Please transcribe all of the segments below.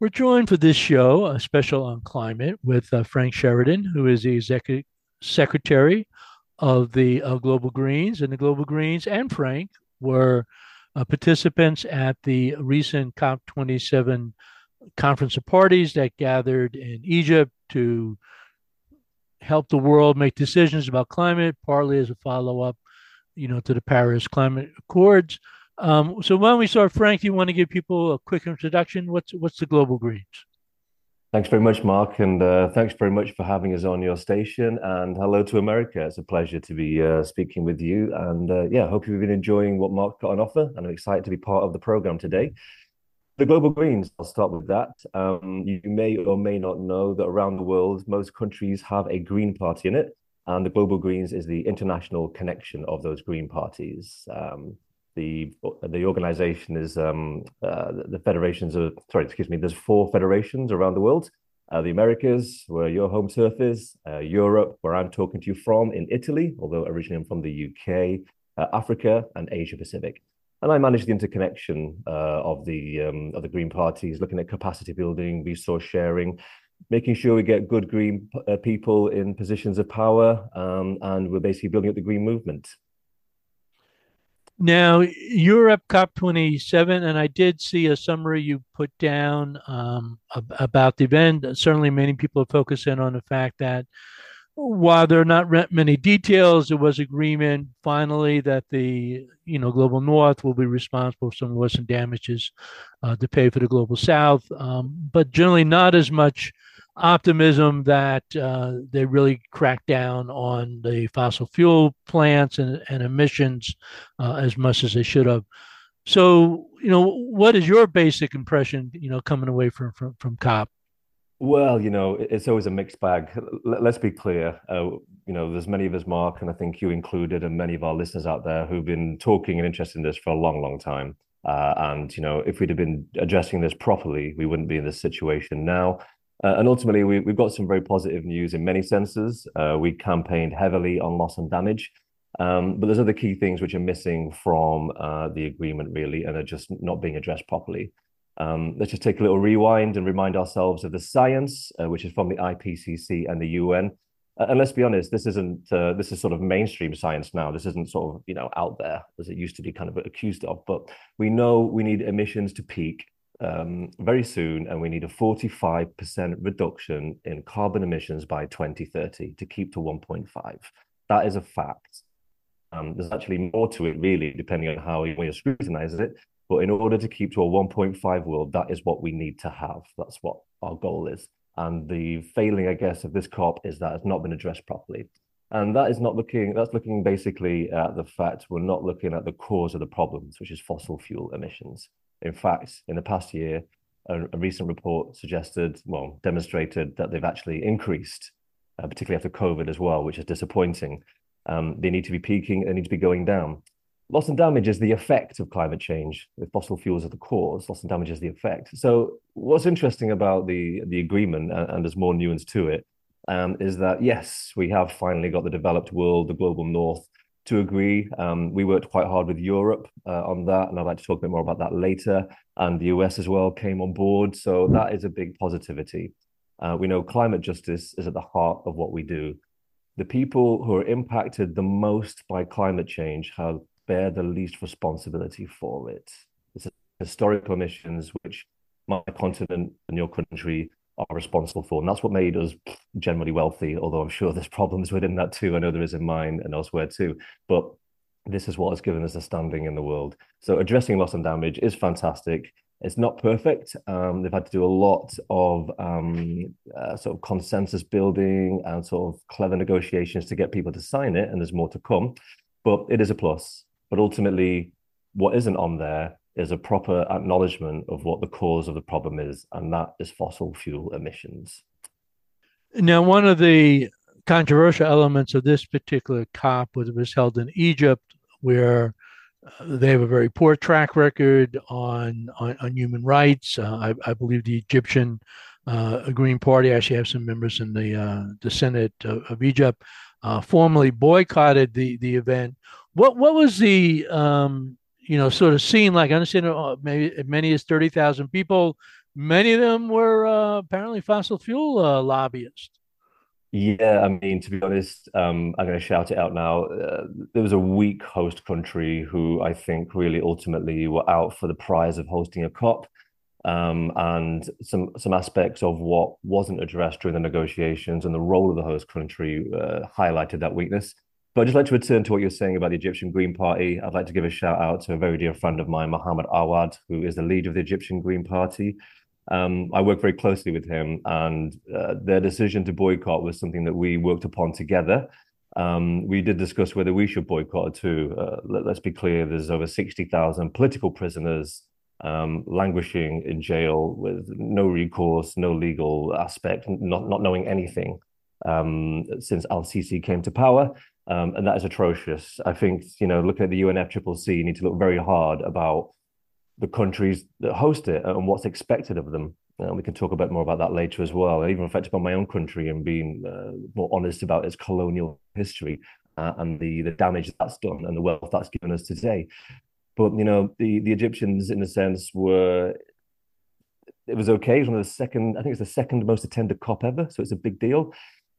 We're joined for this show, a special on climate, with uh, Frank Sheridan, who is the executive secretary of the uh, Global Greens. And the Global Greens and Frank were uh, participants at the recent COP27 conference of parties that gathered in Egypt to help the world make decisions about climate, partly as a follow up, you know, to the Paris Climate Accords. Um, so don't we start, Frank? Do you want to give people a quick introduction? What's what's the Global Greens? Thanks very much, Mark, and uh, thanks very much for having us on your station. And hello to America. It's a pleasure to be uh, speaking with you. And uh, yeah, hope you've been enjoying what Mark got on offer. And I'm excited to be part of the program today. The Global Greens, I'll start with that. Um, you may or may not know that around the world, most countries have a Green Party in it. And the Global Greens is the international connection of those Green parties. Um, the the organization is um, uh, the federations of sorry, excuse me. There's four federations around the world. Uh, the Americas, where your home turf is, uh, Europe, where I'm talking to you from, in Italy, although originally I'm from the UK, uh, Africa, and Asia Pacific. And I manage the interconnection uh, of the um, of the green parties, looking at capacity building, resource sharing, making sure we get good green uh, people in positions of power, um, and we're basically building up the green movement. Now, Europe COP27, and I did see a summary you put down um, about the event. Certainly, many people are focusing on the fact that while there are not many details, there was agreement finally that the you know global north will be responsible for some loss and damages uh, to pay for the global south, um, but generally not as much optimism that uh, they really crack down on the fossil fuel plants and, and emissions uh, as much as they should have. So, you know, what is your basic impression, you know, coming away from from, from COP? Well, you know, it's always a mixed bag. Let's be clear. Uh, you know, there's many of us, Mark, and I think you included, and many of our listeners out there who've been talking and interested in this for a long, long time. Uh, and you know, if we'd have been addressing this properly, we wouldn't be in this situation now. Uh, and ultimately, we, have got some very positive news in many senses. Uh, we campaigned heavily on loss and damage, um, but there's other key things which are missing from uh, the agreement, really, and are just not being addressed properly. Um, let's just take a little rewind and remind ourselves of the science, uh, which is from the IPCC and the UN. Uh, and let's be honest, this isn't uh, this is sort of mainstream science now. This isn't sort of you know out there as it used to be kind of accused of. But we know we need emissions to peak um, very soon, and we need a 45% reduction in carbon emissions by 2030 to keep to 1.5. That is a fact. Um, there's actually more to it, really, depending on how you, you scrutinize it. But in order to keep to a 1.5 world, that is what we need to have. That's what our goal is. And the failing, I guess, of this COP is that it's not been addressed properly. And that is not looking, that's looking basically at the fact we're not looking at the cause of the problems, which is fossil fuel emissions. In fact, in the past year, a, a recent report suggested, well, demonstrated that they've actually increased, uh, particularly after COVID as well, which is disappointing. Um, they need to be peaking, they need to be going down. Loss and damage is the effect of climate change. If fossil fuels are the cause, loss and damage is the effect. So, what's interesting about the the agreement, and, and there's more nuance to it, um, is that yes, we have finally got the developed world, the global north, to agree. Um, we worked quite hard with Europe uh, on that, and I'd like to talk a bit more about that later. And the US as well came on board, so that is a big positivity. Uh, we know climate justice is at the heart of what we do. The people who are impacted the most by climate change have bear the least responsibility for it. It's historical missions which my continent and your country are responsible for. And that's what made us generally wealthy, although I'm sure there's problems within that too. I know there is in mine and elsewhere too. But this is what has given us a standing in the world. So addressing loss and damage is fantastic. It's not perfect. Um, they've had to do a lot of um, uh, sort of consensus building and sort of clever negotiations to get people to sign it, and there's more to come. But it is a plus. But ultimately, what isn't on there is a proper acknowledgement of what the cause of the problem is, and that is fossil fuel emissions. Now, one of the controversial elements of this particular COP was, was held in Egypt, where uh, they have a very poor track record on on, on human rights. Uh, I, I, believe the Egyptian uh, Green Party actually have some members in the uh, the Senate of, of Egypt. Uh, formally boycotted the the event. What what was the um, you know, sort of scene like I understand uh, maybe as many as thirty thousand people many of them were uh, apparently fossil fuel uh, lobbyists. Yeah, I mean, to be honest, um, I'm going to shout it out now. Uh, there was a weak host country who I think really ultimately were out for the prize of hosting a COP. Um, and some some aspects of what wasn't addressed during the negotiations and the role of the host country uh, highlighted that weakness. But I'd just like to return to what you're saying about the Egyptian Green Party. I'd like to give a shout out to a very dear friend of mine, Mohammed Awad, who is the leader of the Egyptian Green Party. Um, I work very closely with him, and uh, their decision to boycott was something that we worked upon together. Um, we did discuss whether we should boycott too. Uh, let, us be clear: there's over sixty thousand political prisoners um, languishing in jail with no recourse, no legal aspect, not not knowing anything um, since Al Sisi came to power. Um, and that is atrocious. I think, you know, looking at the UNFCCC, you need to look very hard about the countries that host it and what's expected of them. And we can talk a bit more about that later as well. I even reflected on my own country and being uh, more honest about its colonial history uh, and the the damage that's done and the wealth that's given us today. But you know, the the Egyptians, in a sense, were it was okay. It was one of the second, I think it's the second most attended COP ever, so it's a big deal.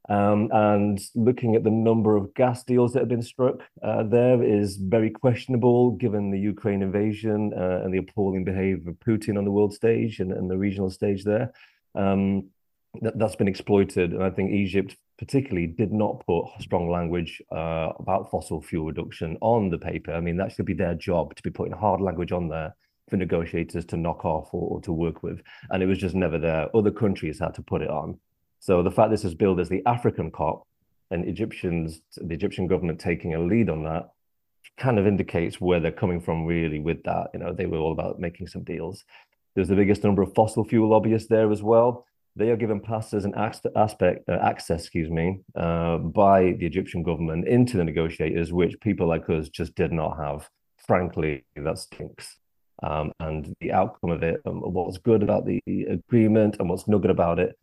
Um, and looking at the number of gas deals that have been struck uh, there is very questionable given the Ukraine invasion uh, and the appalling behavior of Putin on the world stage and, and the regional stage there. Um, that, has been exploited. And I think Egypt, particularly, did not put strong language uh, about fossil fuel reduction on the paper. I mean, that should be their job to be putting hard language on there for negotiators to knock off or, or to work with. And it was just never there. Other countries had to put it on. So the fact this is billed as the African COP and Egyptians, the Egyptian government taking a lead on that, kind of indicates where they're coming from really with that. You know, they were all about making some deals. There's the biggest number of fossil fuel lobbyists there as well. They are given passes and aspect uh, access, excuse me, uh, by the Egyptian government into the negotiators, which people like us just did not have. Frankly, that stinks. Um, and the outcome of it, um, what's good about the agreement and what's not good about it,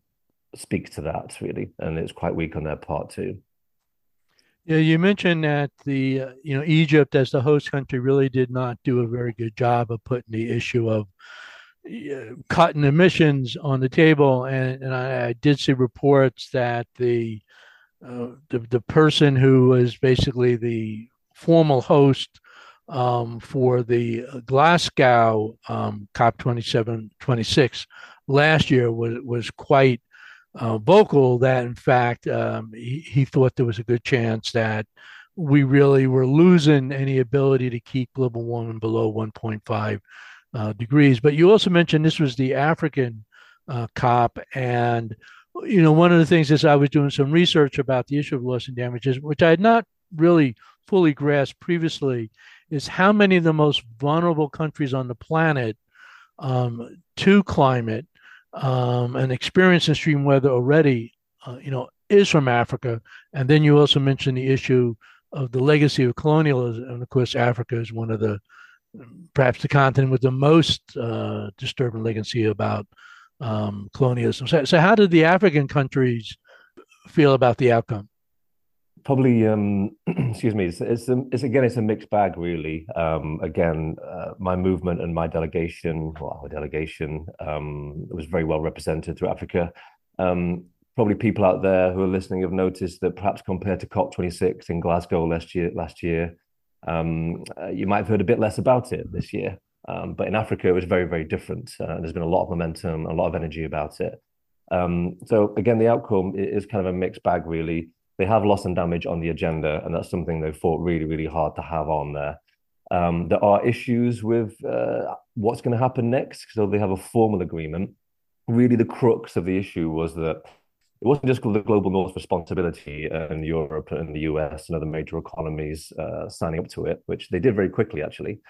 speaks to that really, and it's quite weak on their part too. Yeah, you mentioned that the uh, you know Egypt as the host country really did not do a very good job of putting the issue of cutting emissions on the table, and, and I, I did see reports that the, uh, the the person who was basically the formal host um, for the Glasgow um, COP 27 26 last year was was quite uh, vocal that, in fact, um, he, he, thought there was a good chance that we really were losing any ability to keep global warming below 1.5 uh, degrees. But you also mentioned this was the African uh, COP. And, you know, one of the things is I was doing some research about the issue of loss and damages, which I had not really fully grasped previously, is how many of the most vulnerable countries on the planet um, to climate um, and experiencing extreme weather already, uh, you know, is from Africa. And then you also mentioned the issue of the legacy of colonialism. And of course, Africa is one of the perhaps the continent with the most uh, disturbing legacy about um, colonialism. So, so, how did the African countries feel about the outcome? probably um, excuse me it's, it's, it's, again it's a mixed bag really um, again uh, my movement and my delegation well our delegation um, was very well represented through africa um, probably people out there who are listening have noticed that perhaps compared to cop26 in glasgow last year last year um, uh, you might have heard a bit less about it this year um, but in africa it was very very different uh, there's been a lot of momentum a lot of energy about it so again the outcome is kind of a mixed bag really they have loss and damage on the agenda, and that's something they've fought really, really hard to have on there. Um, there are issues with uh, what's going to happen next. So they have a formal agreement. Really, the crux of the issue was that it wasn't just the global north responsibility and Europe and the US and other major economies uh, signing up to it, which they did very quickly, actually.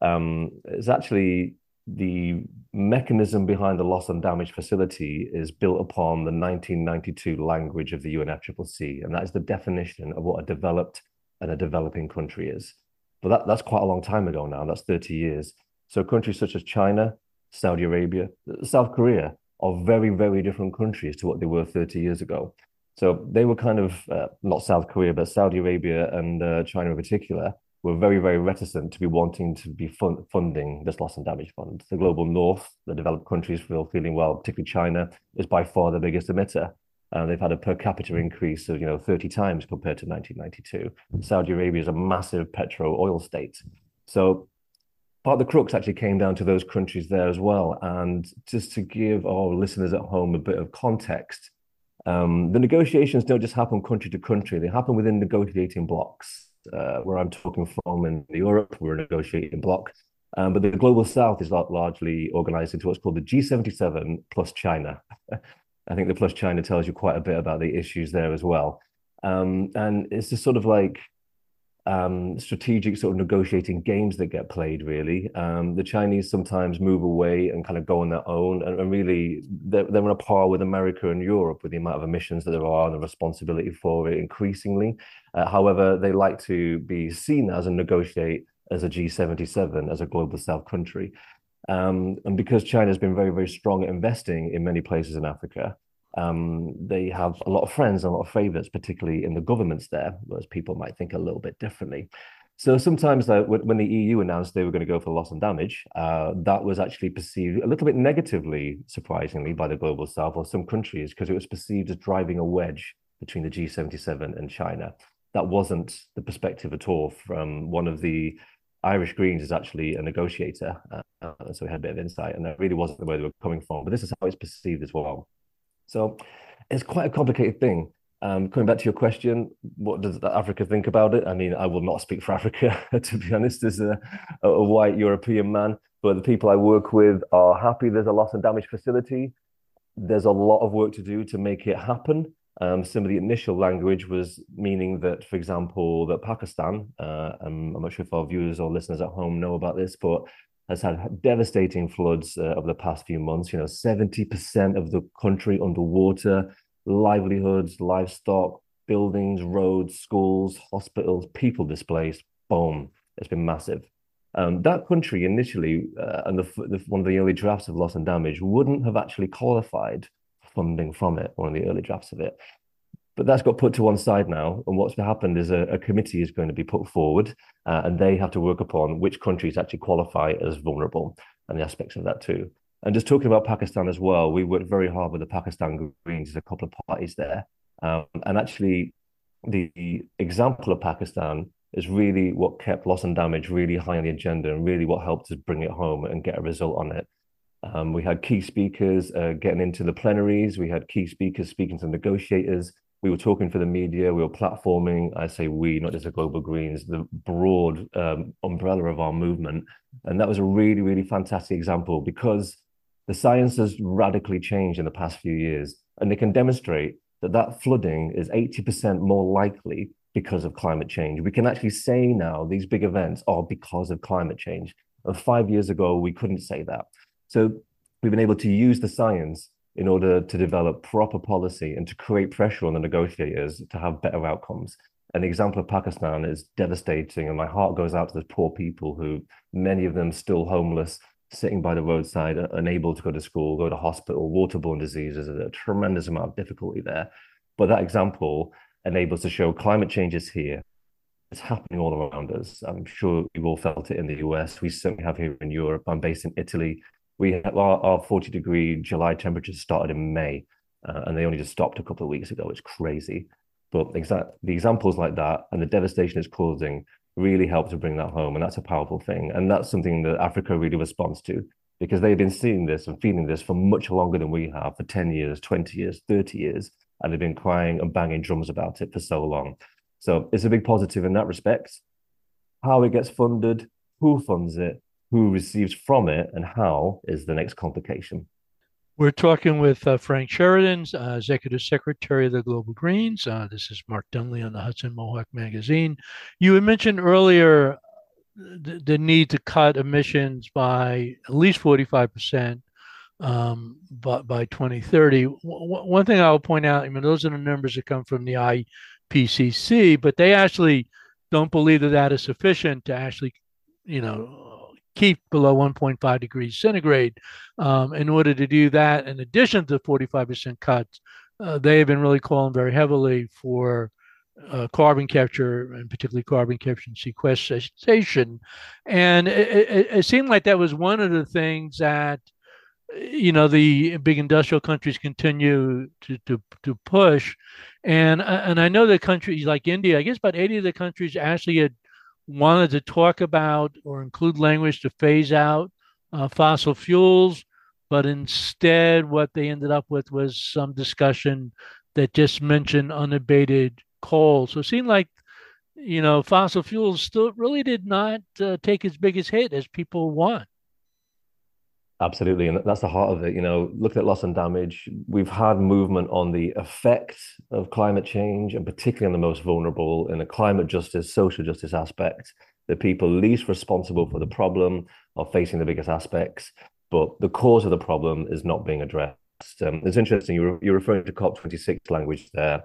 Um, it's actually the mechanism behind the loss and damage facility is built upon the 1992 language of the UNFCCC, and that is the definition of what a developed and a developing country is. But that, that's quite a long time ago now. That's 30 years. So countries such as China, Saudi Arabia, South Korea are very, very different countries to what they were 30 years ago. So they were kind of uh, not South Korea, but Saudi Arabia and uh, China in particular were very, very reticent to be wanting to be fund funding this loss and damage fund. The global north, the developed countries feel feeling well, particularly China, is by far the biggest emitter. Uh, they've had a per capita increase of you know 30 times compared to 1992. Saudi Arabia is a massive petro oil state. So part of the crux actually came down to those countries there as well. And just to give our listeners at home a bit of context, um, the negotiations don't just happen country to country, they happen within negotiating blocks. Uh, where I'm talking from in Europe, we're a negotiating bloc. Um, but the global south is largely organized into what's called the G77 plus China. I think the plus China tells you quite a bit about the issues there as well. Um, and it's just sort of like um, strategic sort of negotiating games that get played. Really, um, the Chinese sometimes move away and kind of go on their own, and, and, really they're, they're on a par with America and Europe with the amount of emissions that there are and the responsibility for it increasingly. Uh, however, they like to be seen as and negotiate as a G77, as a global South country. Um, and because China has been very, very strong at investing in many places in Africa, um, they have a lot of friends and a lot of favorites, particularly in the governments there, whereas people might think a little bit differently. So sometimes uh, when the EU announced they were going to go for loss and damage, uh, that was actually perceived a little bit negatively, surprisingly, by the global south or some countries, because it was perceived as driving a wedge between the G77 and China. That wasn't the perspective at all from one of the Irish Greens is actually a negotiator, uh, so we had a bit of insight, and that really wasn't way they were coming from. But this is how it's perceived as well. So it's quite a complicated thing. Um, coming back to your question, what does Africa think about it? I mean, I will not speak for Africa, to be honest, as a, a white European man, but the people I work with are happy there's a loss and damage facility. There's a lot of work to do to make it happen. Um, some of the initial language was meaning that, for example, that Pakistan, uh, I'm not sure if our viewers or listeners at home know about this, but has had devastating floods uh, over the past few months. You know, 70% of the country underwater, livelihoods, livestock, buildings, roads, schools, hospitals, people displaced. Boom. It's been massive. Um, that country initially, uh, and the, the, one of the early drafts of loss and damage, wouldn't have actually qualified funding from it, one of the early drafts of it. But that's got put to one side now. And what's happened is a, a committee is going to be put forward, uh, and they have to work upon which countries actually qualify as vulnerable and the aspects of that too. And just talking about Pakistan as well, we worked very hard with the Pakistan Greens. There's a couple of parties there. Um, and actually, the example of Pakistan is really what kept loss and damage really high on the agenda and really what helped us bring it home and get a result on it. Um, we had key speakers uh, getting into the plenaries. We had key speakers speaking to negotiators we were talking for the media, we were platforming. I say we, not just the Global Greens, the broad um, umbrella of our movement. And that was a really, really fantastic example because the science has radically changed in the past few years. And they can demonstrate that that flooding is 80% more likely because of climate change. We can actually say now these big events are because of climate change. And five years ago, we couldn't say that. So we've been able to use the science in order to develop proper policy and to create pressure on the negotiators to have better outcomes. An example of Pakistan is devastating, and my heart goes out to the poor people who, many of them still homeless, sitting by the roadside, uh, unable to go to school, go to hospital, waterborne diseases, a tremendous amount of difficulty there. But that example enables to show climate change is here. It's happening all around us. I'm sure you've all felt it in the US. We certainly have here in Europe. I'm based in Italy we our, our 40 degree July temperatures started in May, uh, and they only just stopped a couple of weeks ago. It's crazy. But the examples like that and the devastation it's causing really help to bring that home, and that's a powerful thing. And that's something that Africa really responds to because they've been seeing this and feeling this for much longer than we have for 10 years, 20 years, 30 years, and they've been crying and banging drums about it for so long. So it's a big positive in that respect. How it gets funded, who funds it, who receives from it and how is the next complication. We're talking with uh, Frank Sheridan, uh, Executive Secretary of the Global Greens. Uh, this is Mark Dunlea on the Hudson Mohawk Magazine. You had mentioned earlier the, the need to cut emissions by at least 45% um, by, by 2030. W- one thing I'll point out, I mean, those are the numbers that come from the IPCC, but they actually don't believe that that is sufficient to actually, you know, keep below 1.5 degrees centigrade. Um, in order to do that, in addition to 45% cuts, uh, they have been really calling very heavily for uh, carbon capture and particularly carbon capture and sequestration. And it, it, it, seemed like that was one of the things that, you know, the big industrial countries continue to, to, to push. And, and I know that countries like India, I guess about 80 of the countries actually had wanted to talk about or include language to phase out uh, fossil fuels. But instead, what they ended up with was some discussion that just mentioned unabated coal. So it seemed like, you know, fossil fuels still really did not uh, take as big a hit as people want. Absolutely. And that's the heart of it. You know, looking at loss and damage, we've had movement on the effect of climate change and particularly on the most vulnerable in the climate justice, social justice aspect. The people least responsible for the problem are facing the biggest aspects, but the cause of the problem is not being addressed. Um, it's interesting, you're, you're referring to COP26 language there.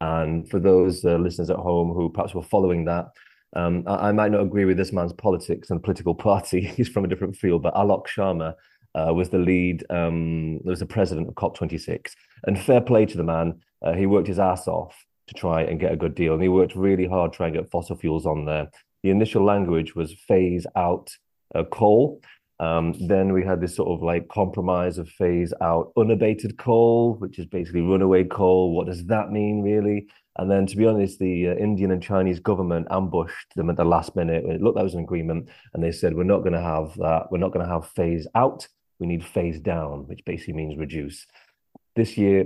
And for those uh, listeners at home who perhaps were following that, um, I, I, might not agree with this man's politics and political party. He's from a different field, but Alok Sharma uh, was the lead, um, was the president of COP26. And fair play to the man. Uh, he worked his ass off to try and get a good deal. And he worked really hard trying to get fossil fuels on there. The initial language was phase out uh, coal. Um, then we had this sort of like compromise of phase out unabated coal, which is basically runaway coal. What does that mean, really? And then, to be honest, the uh, Indian and Chinese government ambushed them at the last minute. It looked like it was an agreement, and they said, "We're not going to have that. We're not going to have phase out. We need phase down, which basically means reduce." This year,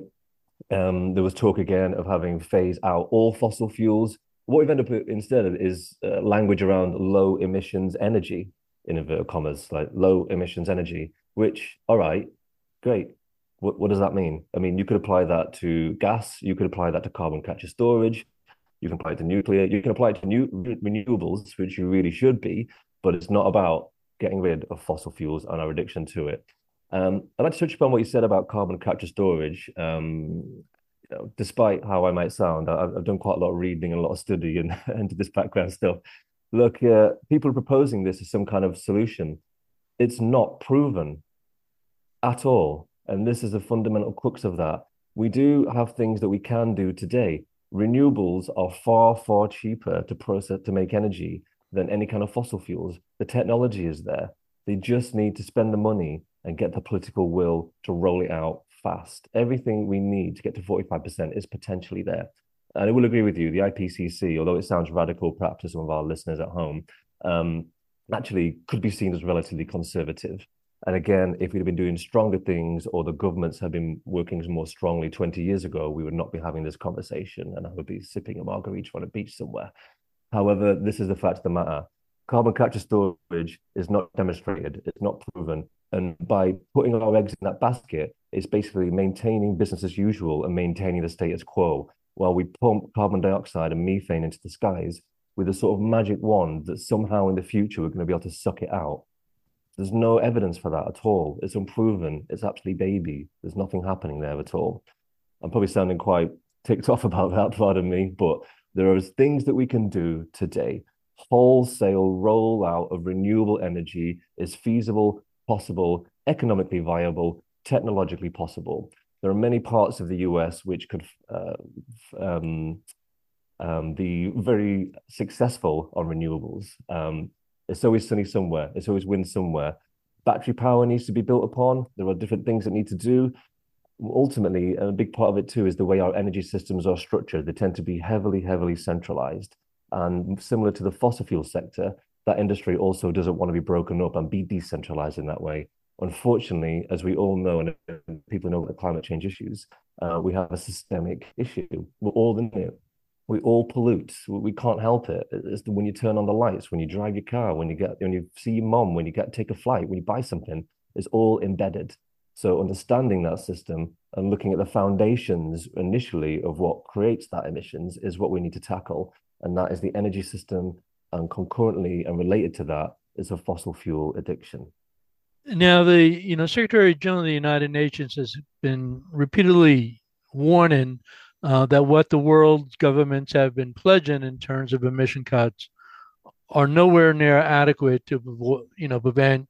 um, there was talk again of having phase out all fossil fuels. What we've ended up instead of is uh, language around low emissions energy, in inverted commas, like low emissions energy, which, all right, great. What, what does that mean? I mean, you could apply that to gas, you could apply that to carbon capture storage, you can apply it to nuclear, you can apply it to new renewables, which you really should be, but it's not about getting rid of fossil fuels and our addiction to it. Um, I'd like to touch upon what you said about carbon capture storage. Um, you know, despite how I might sound, I've, I've, done quite a lot of reading and a lot of study and into this background stuff look, uh, people are proposing this as some kind of solution. It's not proven at all. And this is a fundamental crux of that. We do have things that we can do today. Renewables are far, far cheaper to process to make energy than any kind of fossil fuels. The technology is there. They just need to spend the money and get the political will to roll it out fast. Everything we need to get to 45% is potentially there and I will agree with you, the IPCC, although it sounds radical perhaps to some of our listeners at home, um, actually could be seen as relatively conservative. And again, if we'd have been doing stronger things or the governments had been working more strongly 20 years ago, we would not be having this conversation and I would be sipping a margarita on a beach somewhere. However, this is the fact of the matter. Carbon capture storage is not demonstrated, it's not proven. And by putting our eggs in that basket, it's basically maintaining business as usual and maintaining the status quo while we pump carbon dioxide and methane into the skies with a sort of magic wand that somehow in the future we're going to be able to suck it out. There's no evidence for that at all. It's unproven. It's absolutely baby. There's nothing happening there at all. I'm probably sounding quite ticked off about that, pardon me, but there are things that we can do today. Wholesale rollout of renewable energy is feasible, possible, economically viable, technologically possible there are many parts of the US which could uh, um, um, be very successful on renewables. Um, it's always sunny somewhere. It's always wind somewhere. Battery power needs to be built upon. There are different things that need to do. Ultimately, a big part of it too is the way our energy systems are structured. They tend to be heavily, heavily centralized. And similar to the fossil fuel sector, that industry also doesn't want to be broken up and be decentralized in that way unfortunately, as we all know, and people know the climate change issues, uh, we have a systemic issue. We're all in it. We all pollute. We can't help it. It's the, when you turn on the lights, when you drive your car, when you get when you see your mom, when you get take a flight, when you buy something, it's all embedded. So understanding that system and looking at the foundations initially of what creates that emissions is what we need to tackle, and that is the energy system, and concurrently and related to that is a fossil fuel addiction. Now, the you know Secretary General of the United Nations has been repeatedly warning uh, that what the world's governments have been pledging in terms of emission cuts are nowhere near adequate to you know prevent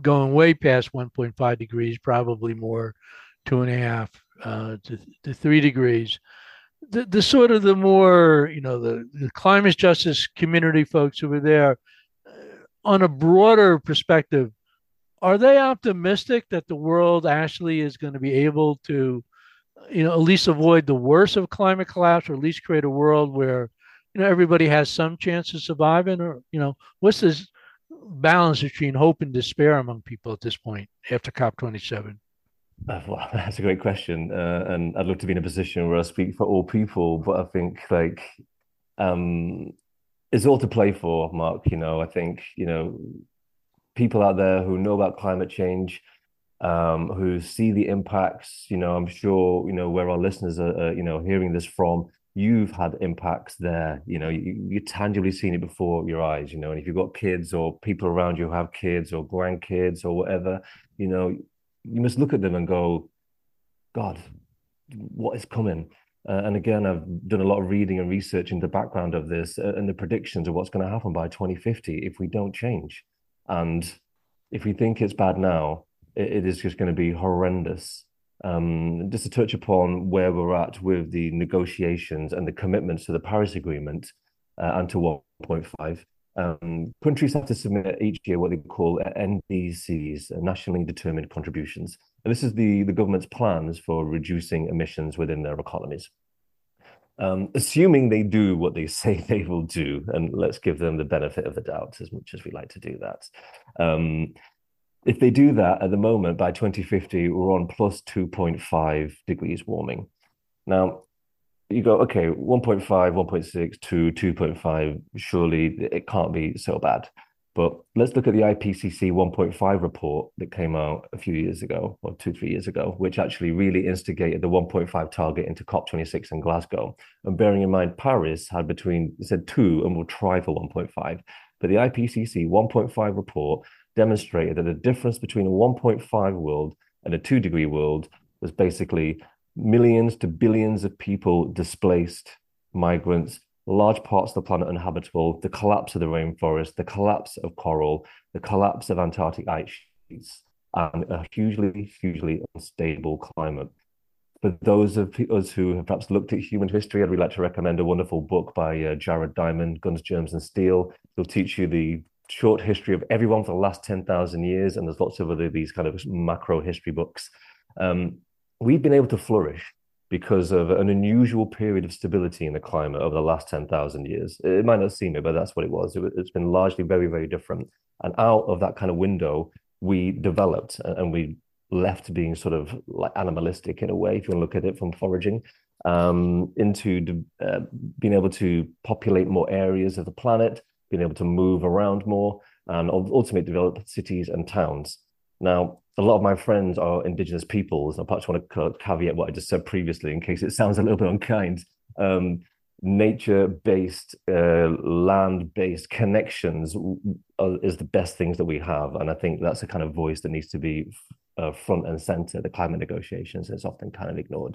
going way past 1.5 degrees, probably more, two and a half uh, to, to three degrees. the, the sort of the more you know the, the climate justice community folks over there uh, on a broader perspective are they optimistic that the world actually is going to be able to you know at least avoid the worst of climate collapse or at least create a world where you know everybody has some chance of surviving or you know what's this balance between hope and despair among people at this point after cop 27 uh, well, that's a great question, uh, and I'd love to be in a position where I speak for all people. But I think like um, it's all to play for, Mark. You know, I think you know people out there who know about climate change, um, who see the impacts. You know, I'm sure you know where our listeners are. You know, hearing this from. You've had impacts there. You know, you, you tangibly seen it before your eyes. You know, and if you've got kids or people around you who have kids or grandkids or whatever, you know, you must look at them and go, God, what is coming? Uh, and again, I've done a lot of reading and research into the background of this uh, and the predictions of what's going to happen by 2050 if we don't change. And if we think it's bad now, it, it is just going to be horrendous. Um, just to touch upon where we're at with the negotiations and the commitments to the Paris Agreement uh, and to 1.5. Um, countries have to submit each year what they call NDCs, uh, nationally determined contributions. And this is the, the government's plans for reducing emissions within their economies. Um, assuming they do what they say they will do, and let's give them the benefit of the doubt as much as we like to do that. Um, if they do that at the moment, by 2050, we're on plus 2.5 degrees warming. Now, you go, okay, 1.5, 1.6 to 2.5, surely it can't be so bad. But let's look at the IPCC 1.5 report that came out a few years ago, or two, three years ago, which actually really instigated the 1.5 target into COP26 in Glasgow. And bearing in mind, Paris had between, said two and will try for 1.5. But the IPCC 1.5 report demonstrated that the difference between a 1.5 world and a two degree world was basically millions to billions of people displaced, migrants, large parts of the planet uninhabitable, the collapse of the rainforest, the collapse of coral, the collapse of Antarctic ice sheets, and a hugely, hugely unstable climate. For those of us who have perhaps looked at human history, I'd really like to recommend a wonderful book by uh, Jared Diamond, Guns, Germs, and Steel. It'll teach you the short history of everyone for the last 10,000 years, and there's lots of other these kind of macro history books. Um, we've been able to flourish because of an unusual period of stability in the climate over the last 10,000 years. It might not seem it, but that's what it was. It's been largely very, very different. And out of that kind of window, we developed and we left being sort of like animalistic in a way, if you want to look at it from foraging, um, into uh, being able to populate more areas of the planet, being able to move around more, and ultimately develop cities and towns. Now, a lot of my friends are indigenous peoples. I perhaps want to caveat what I just said previously in case it sounds a little bit unkind. Um, nature-based, uh, land-based connections are, is the best things that we have, and I think that's the kind of voice that needs to be uh, front and center. The climate negotiations is often kind of ignored.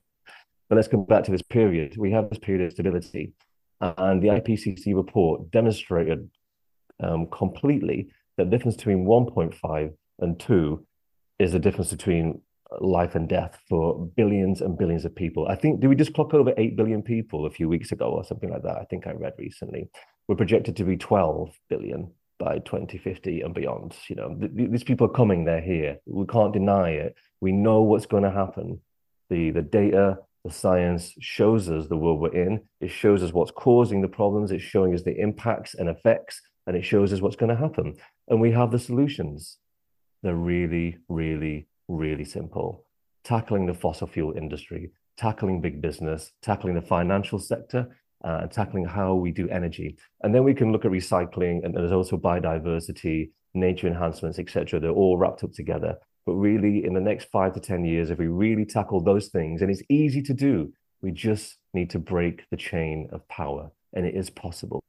But let's come back to this period. We have this period of stability, and the IPCC report demonstrated um, completely that the difference between 1.5 and 2 is the difference between life and death for billions and billions of people. I think, did we just clock over 8 billion people a few weeks ago or something like that? I think I read recently. We're projected to be 12 billion by 2050 and beyond. You know, th- these people are coming, they're here. We can't deny it. We know what's going to happen. The, the data, the science shows us the world we're in. It shows us what's causing the problems. It's showing us the impacts and effects, and it shows us what's going to happen. And we have the solutions. They're really, really, really simple. Tackling the fossil fuel industry, tackling big business, tackling the financial sector, uh, and tackling how we do energy. And then we can look at recycling, and there's also biodiversity, nature enhancements, etc. They're all wrapped up together. But really, in the next five to 10 years, if we really tackle those things, and it's easy to do, we just need to break the chain of power. And it is possible.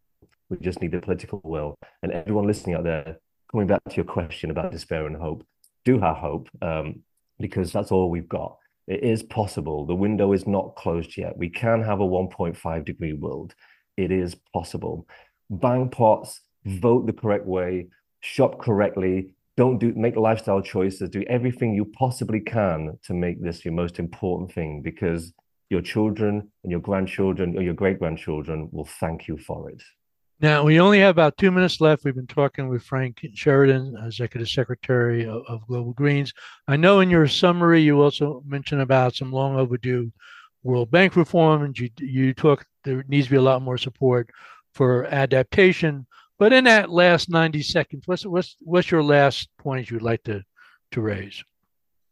We just need the political will. And everyone listening out there, coming back to your question about despair and hope, do have hope um, because that's all we've got. It is possible. The window is not closed yet. We can have a 1.5 degree world. It is possible. Bang pots, vote the correct way, shop correctly, don't do make lifestyle choices, do everything you possibly can to make this your most important thing because your children and your grandchildren or your great grandchildren will thank you for it. Now, we only have about two minutes left. We've been talking with Frank Sheridan, Executive Secretary of, of, Global Greens. I know in your summary you also mentioned about some long overdue World Bank reform, and you, you talk there needs to be a lot more support for adaptation. But in that last 90 seconds, what's, what's, what's your last point you'd like to, to raise?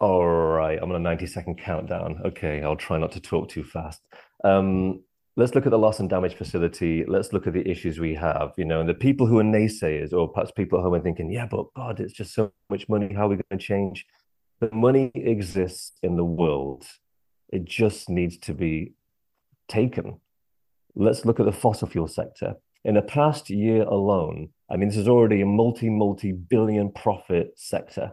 All right, I'm on a 90 second countdown. Okay, I'll try not to talk too fast. Um, let's look at the loss and damage facility. Let's look at the issues we have. You know, and the people who are naysayers, or perhaps people at home are thinking, yeah, but God, it's just so much money. How are we going to change? The money exists in the world. It just needs to be taken. Let's look at the fossil fuel sector. In the past year alone, I mean, this is already a multi, multi billion profit sector.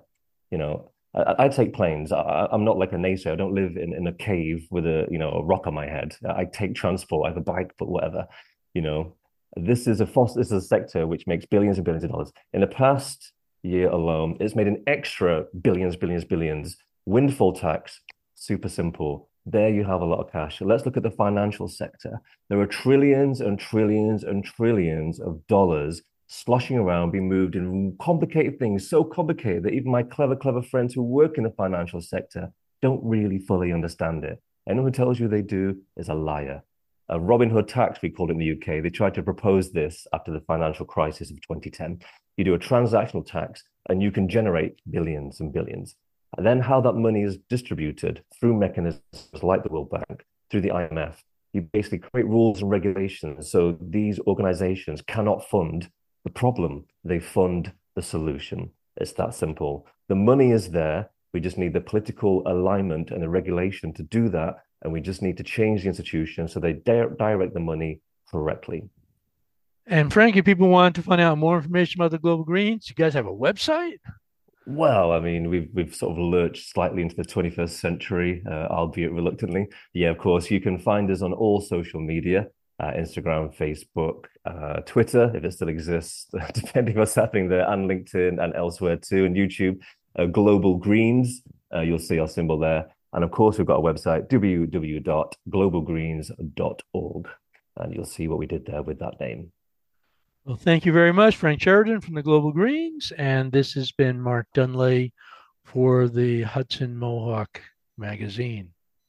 You know, I, I take planes. I, am not like a naysayer. I don't live in, in a cave with a you know a rock on my head. I take transport. I have a bike, but whatever. You know, this is a fos- this is a sector which makes billions and billions of dollars. In the past year alone, it's made an extra billions, billions, billions. Windfall tax, super simple. There you have a lot of cash. Let's look at the financial sector. There are trillions and trillions and trillions of dollars sloshing around, being moved in complicated things, so complicated that even my clever, clever friends who work in the financial sector don't really fully understand it. Anyone who tells you they do is a liar. A Robin Hood tax, we called it in the UK. They tried to propose this after the financial crisis of 2010. You do a transactional tax and you can generate billions and billions. And then how that money is distributed through mechanisms like the World Bank, through the IMF, you basically create rules and regulations so these organizations cannot fund the problem, they fund the solution. It's that simple. The money is there. We just need the political alignment and the regulation to do that. And we just need to change the institution so they di- direct the money correctly. And Frank, if people want to find out more information about the Global Greens, you guys have a website? Well, I mean, we've we've sort of lurched slightly into the 21st century, uh, albeit reluctantly. Yeah, of course, you can find us on all social media uh, Instagram, Facebook, uh, Twitter, if it still exists, depending what's happening there, and LinkedIn and elsewhere too, and YouTube, uh, Global Greens. Uh, you'll see our symbol there. And of course, we've got a website, www.globalgreens.org. And you'll see what we did there with that name. Well, thank you very much, Frank Sheridan from the Global Greens. And this has been Mark Dunlea for the Hudson Mohawk magazine.